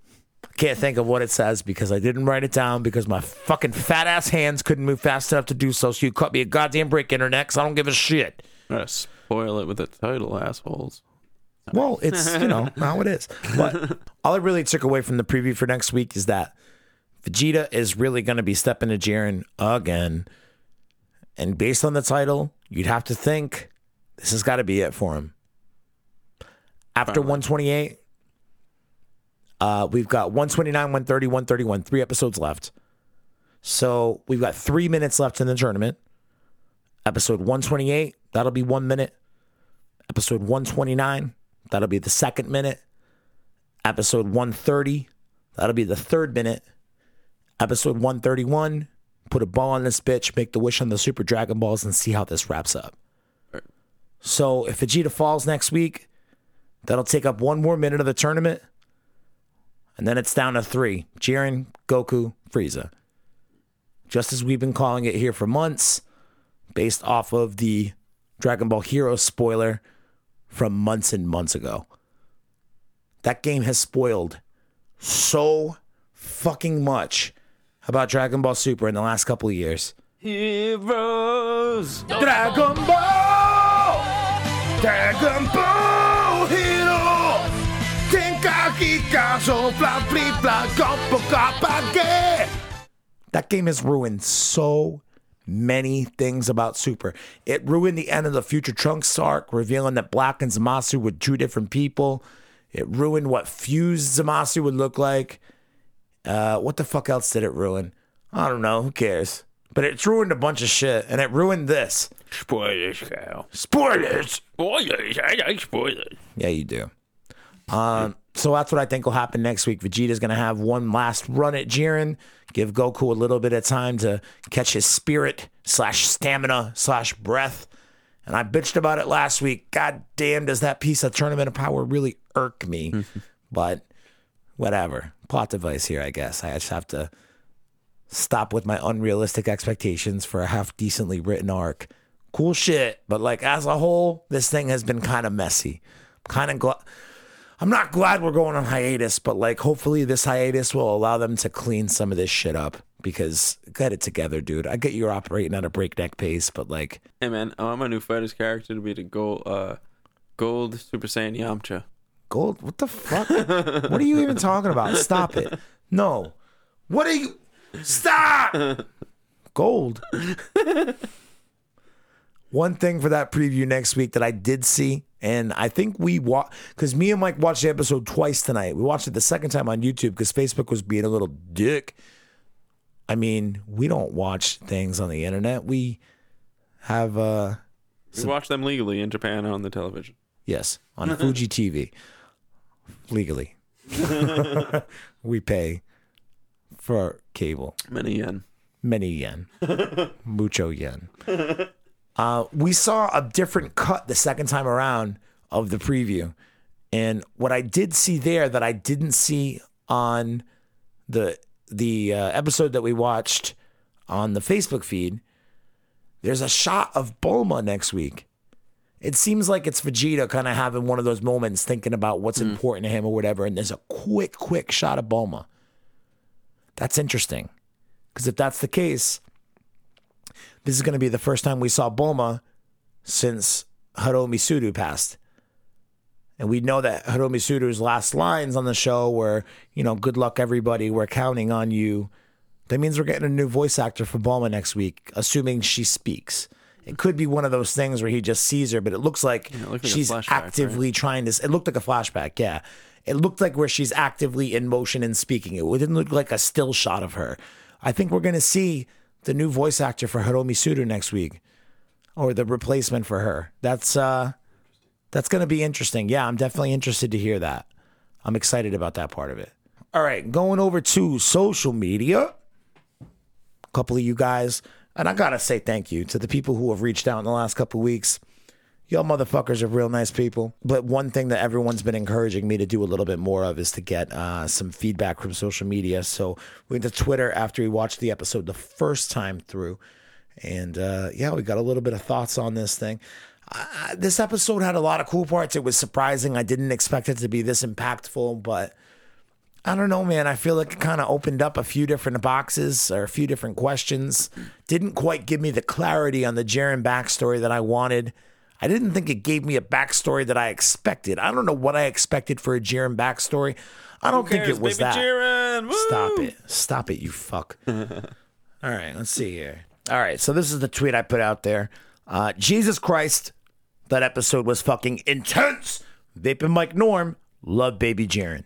I can't think of what it says because I didn't write it down because my fucking fat ass hands couldn't move fast enough to do so. So you cut me a goddamn break, internet, because I don't give a shit. Spoil it with the title, assholes. Well, it's you know how it is. But all I really took away from the preview for next week is that Vegeta is really going to be stepping to Jiren again, and based on the title, you'd have to think this has got to be it for him. After 128, uh, we've got 129, 130, 131, three episodes left. So we've got three minutes left in the tournament. Episode 128, that'll be one minute. Episode 129, that'll be the second minute. Episode 130, that'll be the third minute. Episode 131, put a ball on this bitch, make the wish on the Super Dragon Balls, and see how this wraps up. So if Vegeta falls next week, that'll take up one more minute of the tournament. And then it's down to three Jiren, Goku, Frieza. Just as we've been calling it here for months, based off of the Dragon Ball Hero spoiler from months and months ago. That game has spoiled so fucking much about Dragon Ball Super in the last couple of years. Heroes. Dragon Ball! Dragon Ball Hero! Tenka Kika so blah blah blah goppo! That game has ruined so many things about Super. It ruined the end of the Future Trunks arc, revealing that Black and Zamasu were two different people. It ruined what fused Zamasu would look like. Uh, what the fuck else did it ruin? I don't know. Who cares? But it ruined a bunch of shit, and it ruined this. Spoilers, Kyle. Spoilers. Spoilers. I like spoilers. Yeah, you do. Um, so that's what I think will happen next week. Vegeta's going to have one last run at Jiren, give Goku a little bit of time to catch his spirit slash stamina slash breath. And I bitched about it last week. God damn, does that piece of Tournament of Power really irk me? but whatever. Plot device here, I guess. I just have to stop with my unrealistic expectations for a half decently written arc. Cool shit, but like as a whole, this thing has been kind of messy. Kind of glad. I'm not glad we're going on hiatus, but like hopefully this hiatus will allow them to clean some of this shit up because get it together, dude. I get you're operating at a breakneck pace, but like Hey man, I want my new fighters character to be the gold, uh, gold Super Saiyan Yamcha. Gold. What the fuck? what are you even talking about? Stop it. No. What are you? Stop. Gold. One thing for that preview next week that I did see, and I think we watch because me and Mike watched the episode twice tonight. We watched it the second time on YouTube because Facebook was being a little dick. I mean, we don't watch things on the internet. We have uh We watch them legally in Japan on the television. Yes, on Fuji TV. Legally. we pay for cable. Many yen. Many yen. Mucho yen. Uh, we saw a different cut the second time around of the preview. And what I did see there that I didn't see on the the uh, episode that we watched on the Facebook feed, there's a shot of Bulma next week. It seems like it's Vegeta kind of having one of those moments thinking about what's hmm. important to him or whatever. And there's a quick, quick shot of Bulma. That's interesting. Because if that's the case, this is going to be the first time we saw Bulma since Hiromi Tsuru passed. And we know that Hiromi Tsuru's last lines on the show were, you know, good luck, everybody. We're counting on you. That means we're getting a new voice actor for Bulma next week, assuming she speaks. It could be one of those things where he just sees her, but it looks like it like she's flashback, actively trying to. It looked like a flashback, yeah. It looked like where she's actively in motion and speaking. It didn't look like a still shot of her. I think we're going to see the new voice actor for Hiromi Tsuru next week, or the replacement for her. That's uh, that's going to be interesting. Yeah, I'm definitely interested to hear that. I'm excited about that part of it. All right, going over to social media. A couple of you guys, and I gotta say thank you to the people who have reached out in the last couple of weeks. Y'all motherfuckers are real nice people. But one thing that everyone's been encouraging me to do a little bit more of is to get uh, some feedback from social media. So we went to Twitter after we watched the episode the first time through. And uh, yeah, we got a little bit of thoughts on this thing. Uh, this episode had a lot of cool parts. It was surprising. I didn't expect it to be this impactful, but I don't know, man. I feel like it kind of opened up a few different boxes or a few different questions. Didn't quite give me the clarity on the Jaren backstory that I wanted. I didn't think it gave me a backstory that I expected. I don't know what I expected for a Jaren backstory. I don't think it was that. Jiren? Stop it. Stop it, you fuck. All right, let's see here. All right, so this is the tweet I put out there. Uh, Jesus Christ, that episode was fucking intense. Vaping Mike Norm, love baby Jaren.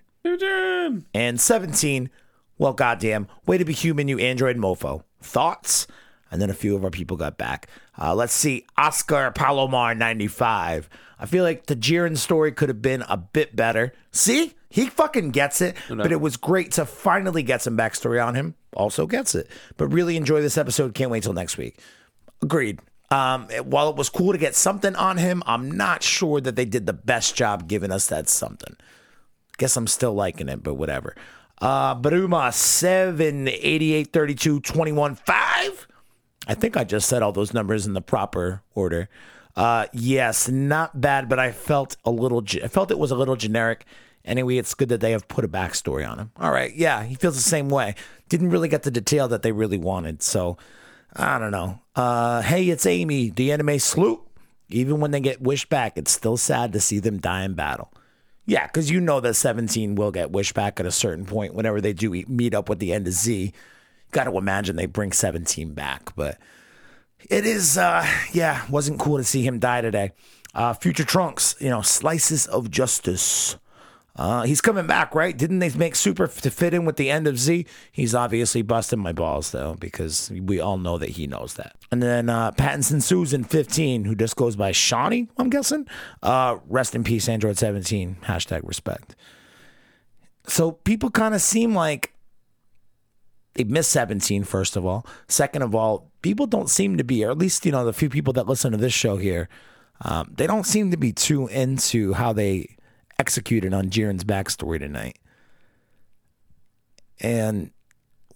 And 17, well, goddamn, way to be human, you android mofo. Thoughts? And then a few of our people got back. Uh, let's see, Oscar Palomar 95. I feel like the Jiren story could have been a bit better. See? He fucking gets it, but it was great to finally get some backstory on him. Also gets it. But really enjoy this episode. Can't wait till next week. Agreed. Um, while it was cool to get something on him, I'm not sure that they did the best job giving us that something. Guess I'm still liking it, but whatever. Uh, Baruma 7, 88, 32, 21, 5. I think I just said all those numbers in the proper order. Uh, yes, not bad, but I felt a little, ge- I felt it was a little generic. Anyway, it's good that they have put a backstory on him. All right, yeah, he feels the same way. Didn't really get the detail that they really wanted, so I don't know. Uh, hey, it's Amy, the anime sloop. Even when they get wished back, it's still sad to see them die in battle. Yeah, because you know that 17 will get wished back at a certain point whenever they do meet up with the end of Z. Got to imagine they bring 17 back, but it is, uh, yeah, wasn't cool to see him die today. Uh, Future Trunks, you know, slices of justice. Uh, he's coming back, right? Didn't they make Super to fit in with the end of Z? He's obviously busting my balls, though, because we all know that he knows that. And then uh, Pattinson Susan, 15, who just goes by Shawnee, I'm guessing. Uh, rest in peace, Android 17. Hashtag respect. So people kind of seem like they miss 17, first of all. Second of all, people don't seem to be, or at least, you know, the few people that listen to this show here, um, they don't seem to be too into how they executed on Jiren's backstory tonight. And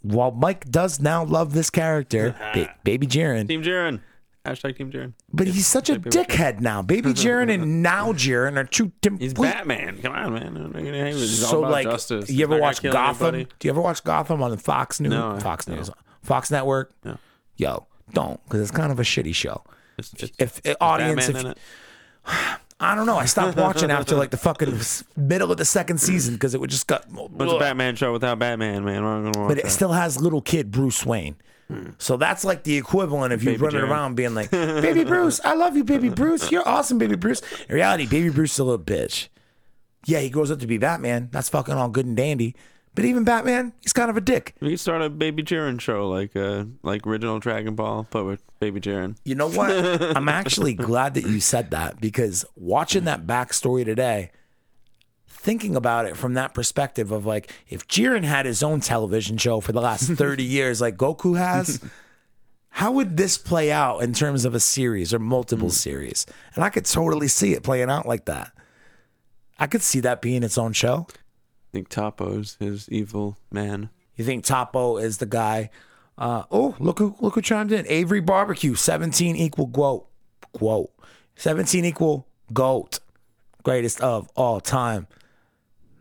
while Mike does now love this character, ba- Baby Jiren, Team Jiren. Hashtag Team Jiren. but he's such a dickhead now. Baby Jiren and now Jiren are two He's. Batman. Come on, man. He's all So about like, justice. you He's ever not gonna watch kill Gotham? anybody. Do you ever watch Gotham on the Fox News? No, I- Fox no. News, Fox Network. No. Yo, don't because it's kind of a shitty show. It's, it's, If, if audience, Batman if, in it. I don't know. I stopped watching after like the fucking middle of the second season because it would just got. What's a Batman show without Batman, man? I'm gonna watch But it that. still has little kid Bruce Wayne. Hmm. So that's like the equivalent of you Baby running Jared. around being like, "Baby Bruce, I love you, baby Bruce. You're awesome, baby Bruce." In reality, baby Bruce is a little bitch. Yeah, he grows up to be Batman. That's fucking all good and dandy. But even Batman, he's kind of a dick. We could start a Baby Jiren show, like uh, like original Dragon Ball, but with Baby Jiren. You know what? I'm actually glad that you said that because watching that backstory today, thinking about it from that perspective of like, if Jiren had his own television show for the last 30 years, like Goku has, how would this play out in terms of a series or multiple series? And I could totally see it playing out like that. I could see that being its own show. I think Toppo's his evil man. You think Toppo is the guy? Uh, oh, look who look who chimed in. Avery Barbecue, seventeen equal quote quote seventeen equal goat, greatest of all time.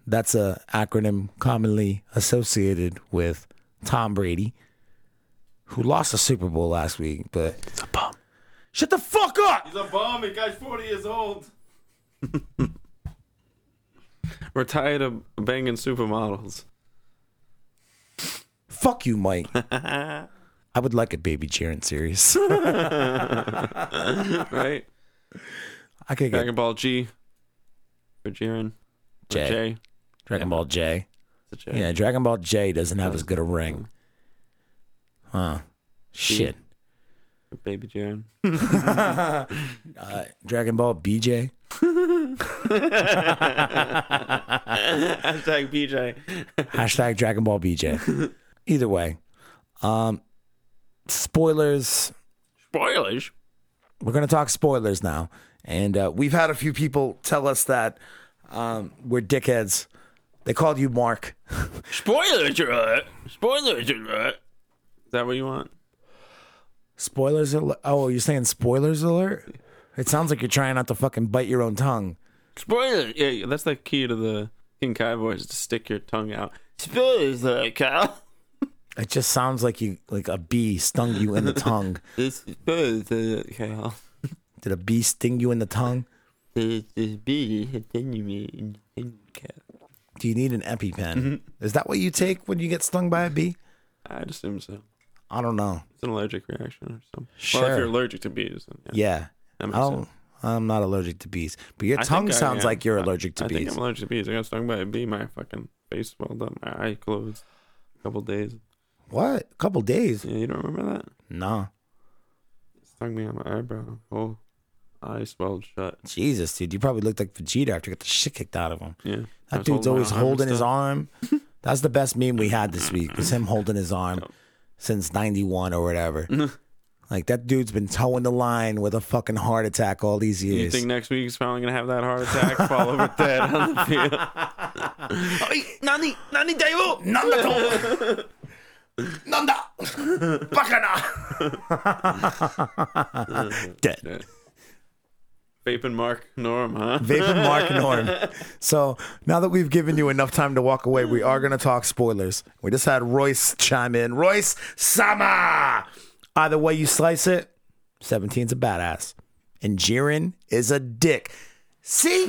That's a acronym commonly associated with Tom Brady, who lost the Super Bowl last week. But He's a bum. shut the fuck up. He's a bum. He guy's 40 years old. We're tired of banging supermodels. Fuck you, Mike. I would like a baby cheering series. right? I could get Dragon Ball G. For Jiren. Or J. J. Dragon Ball J. It's a J. Yeah, Dragon Ball J doesn't have as good a ring. Huh. Shit. Baby Jiren. Uh, Dragon Ball BJ. Hashtag BJ. Hashtag Dragon Ball BJ. Either way. Um spoilers. Spoilers. We're gonna talk spoilers now. And uh, we've had a few people tell us that um, we're dickheads. They called you Mark. Spoilers alert. Spoilers alert. Is that what you want? Spoilers alert. Oh, you're saying spoilers alert? It sounds like you're trying not to fucking bite your own tongue. Spoiler. Yeah, that's the key to the King Kai voice to stick your tongue out Spoilers, uh, Kyle. It just sounds like you like a bee stung you in the tongue. This spoilers, uh, Kyle. Did a bee sting you in the tongue? This this bee stinging me in in Kyle. Do you need an EpiPen? Is that what you take when you get stung by a bee? I'd assume so. I don't know. It's an allergic reaction or something. Well, Sure. if you're allergic to bees, then yeah. Yeah. That makes don't. sense. I'm not allergic to bees, but your I think tongue I sounds am. like you're I- allergic to I think bees. I'm allergic to bees. I got stung by a bee. My fucking face swelled up. My eye closed. A couple days. What? A couple days? Yeah, you don't remember that? Nah. stung me on my eyebrow. Oh, eye swelled shut. Jesus, dude, you probably looked like Vegeta after you got the shit kicked out of him. Yeah. I That was dude's holding my always arm and holding his stuff. arm. That's the best meme we had this week. Was him holding his arm since '91 or whatever. like that dude's been towing the line with a fucking heart attack all these years. You think next week he's finally gonna have that heart attack, fall over dead on the field? Oi, Nani, Nani Devo! Nanda Nanda Bakana Dead. Vaping Mark Norm, huh? Vaping Mark Norm. So now that we've given you enough time to walk away, we are going to talk spoilers. We just had Royce chime in. Royce Sama. Either way you slice it, 17's a badass. And Jiren is a dick. See?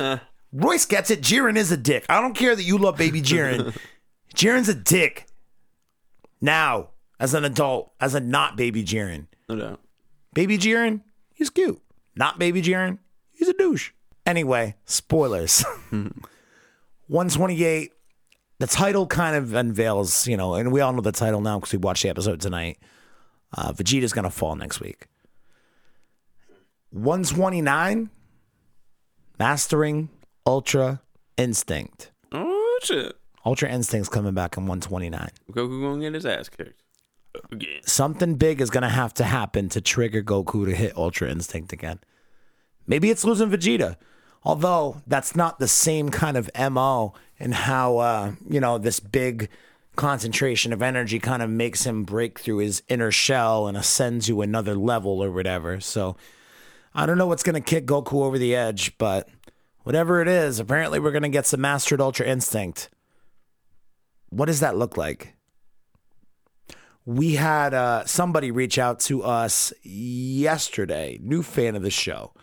Royce gets it. Jiren is a dick. I don't care that you love baby Jiren. Jiren's a dick. Now, as an adult, as a not baby Jiren. No doubt. Baby Jiren, he's cute. Not Baby Jiren, he's a douche. Anyway, spoilers. 128. The title kind of unveils, you know, and we all know the title now because we watched the episode tonight. Uh, Vegeta's going to fall next week. 129. Mastering Ultra Instinct. Oh shit! Ultra Instinct's coming back in 129. Goku gonna get his ass kicked again. something big is going to have to happen to trigger Goku to hit Ultra Instinct again. Maybe it's losing Vegeta. Although that's not the same kind of MO and how, uh, you know, this big concentration of energy kind of makes him break through his inner shell and ascend to another level or whatever. So I don't know what's going to kick Goku over the edge, but whatever it is, apparently we're going to get some mastered Ultra Instinct. What does that look like? we had uh, somebody reach out to us yesterday, new fan of the show.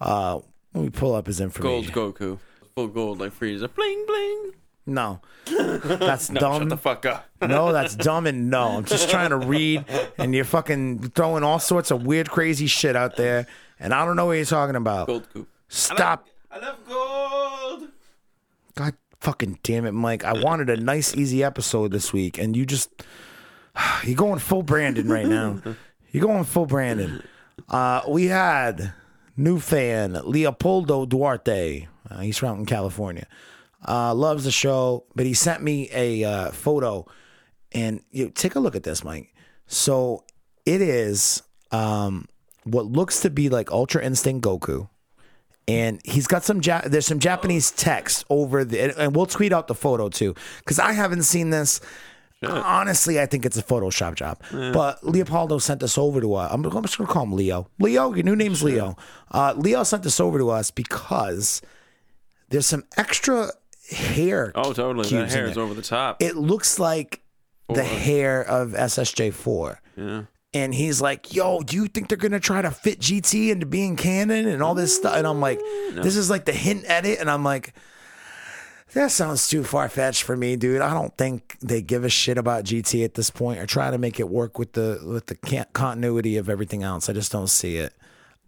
Uh, let me pull up his information. Gold. Goku, full gold like Frieza. Bling bling. No, that's dumb. Shut the fuck up. no, that's dumb and no. I'm just trying to read, and you're fucking throwing all sorts of weird, crazy shit out there, and I don't know what you're talking about. Gold Goku. Stop. I love gold. God fucking damn it, Mike. I wanted a nice, easy episode this week, and you just you're going full Brandon right now. You're going full Brandon. Uh, we had new fan Leopoldo Duarte. Uh, he's from California. Uh, loves the show, but he sent me a uh, photo, and you take a look at this, Mike. So it is um, what looks to be like Ultra Instinct Goku and he's got some ja- there's some Japanese text over the and- we'll tweet out the photo too because I haven't seen this. Honestly, I think it's a Photoshop job. But Leopoldo sent this over to us. I'm, I'm just gonna call him Leo. Leo, your new name's Leo. Uh, Leo sent this over to us because there's some extra hair. Oh, totally. That hair is over the top. It looks like the hair of SSJ4. yeah. And he's like, "Yo, do you think they're gonna try to fit GT into being canon and all this stuff?" And I'm like, "This is like the hint edit," and I'm like, "That sounds too far fetched for me, dude. I don't think they give a shit about GT at this point or try to make it work with the with the can- continuity of everything else. I just don't see it.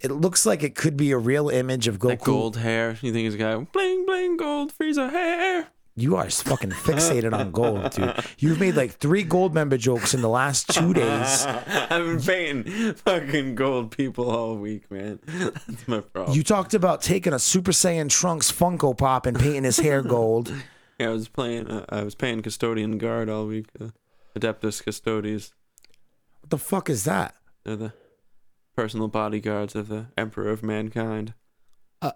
It looks like it could be a real image of Goku. That gold hair. You think he's got bling bling gold Frieza hair? You are fucking fixated on gold, dude. You've made like three gold member jokes in the last two days. I've been painting fucking gold people all week, man. That's my problem. You talked about taking a Super Saiyan Trunks Funko Pop and painting his hair gold. yeah, I was playing. Uh, I was playing custodian guard all week. Uh, Adeptus Custodes. What the fuck is that? They're the personal bodyguards of the Emperor of Mankind.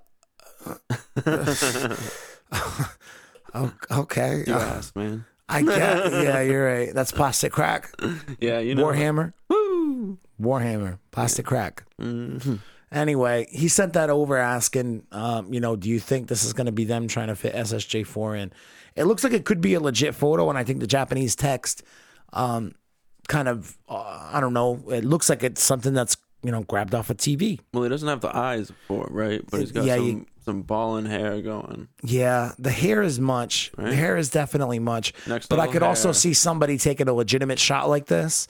Oh, okay. You Uh, asked, man. I get. Yeah, you're right. That's plastic crack. Yeah, you know. Warhammer. Woo! Warhammer. Plastic crack. Mhm. Anyway, he sent that over asking, um, you know, do you think this is going to be them trying to fit SSJ4 in? It looks like it could be a legit photo, and I think the Japanese text um, kind of, uh, I don't know, it looks like it's something that's, you know, grabbed off a TV. Well, he doesn't have the eyes for it, right? But he's got Yeah, some you- some ball and hair going. Yeah, the hair is much. The hair is definitely much. Next but I could also see somebody taking a legitimate shot like this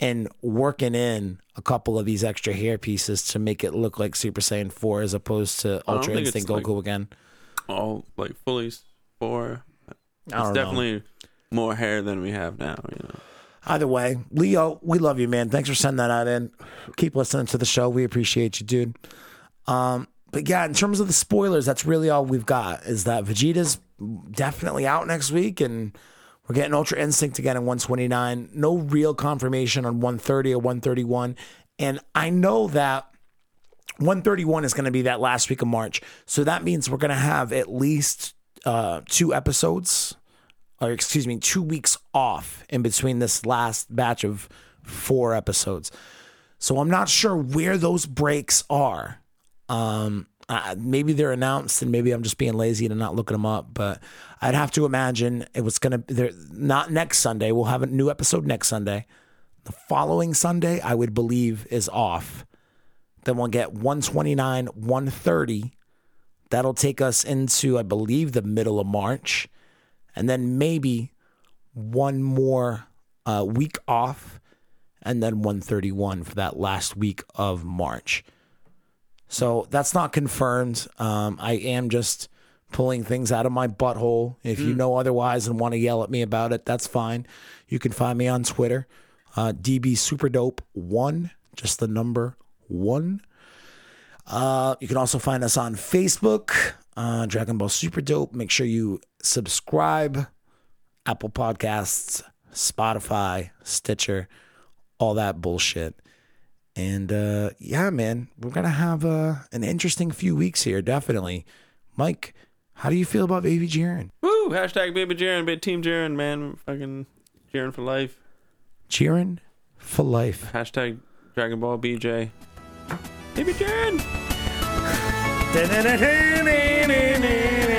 and working in a couple of these extra hair pieces to make it look like Super Saiyan 4 as opposed to Ultra Instinct like- Goku again. All like fully s- four. I It's don't know. definitely more hair than we have now. You know. Either way, Leo, we love you, man. Thanks for sending that out in. Keep listening to the show. We appreciate you, dude. Um, but yeah, in terms of the spoilers, that's really all we've got. Is that Vegeta's definitely out next week, and we're getting Ultra Instinct again in 129. No real confirmation on 130 or 131, and I know that 131 is going to be that last week of March, so that means we're going to have at least uh, two episodes or excuse me, two weeks off in between this last batch of four episodes. So I'm not sure where those breaks are. Um, uh, maybe they're announced, and maybe I'm just being lazy to not looking them up. But I'd have to imagine it was gonna. They're not next Sunday. We'll have a new episode next Sunday. The following Sunday, I would believe, is off. Then we'll get 129, 130. That'll take us into, I believe, the middle of March and then maybe one more uh, week off, and then 131 for that last week of March. So that's not confirmed. Um, I am just pulling things out of my butthole. If you know otherwise and want to yell at me about it, that's fine. You can find me on Twitter, uh, DB Superdope one, just the number one. Uh, you can also find us on Facebook, uh, Dragon Ball Super Dope. Make sure you subscribe. Apple Podcasts, Spotify, Stitcher, all that bullshit. And uh, yeah, man, we're gonna have uh, an interesting few weeks here, definitely. Mike, how do you feel about Baby Jiren? Woo! Hashtag baby Jaren, big team Jaren, man. Fucking Jaren for life. Jiren for life. Hashtag Dragon Ball BJ. Baby Jaren. nee, nee, nee, nee, nee.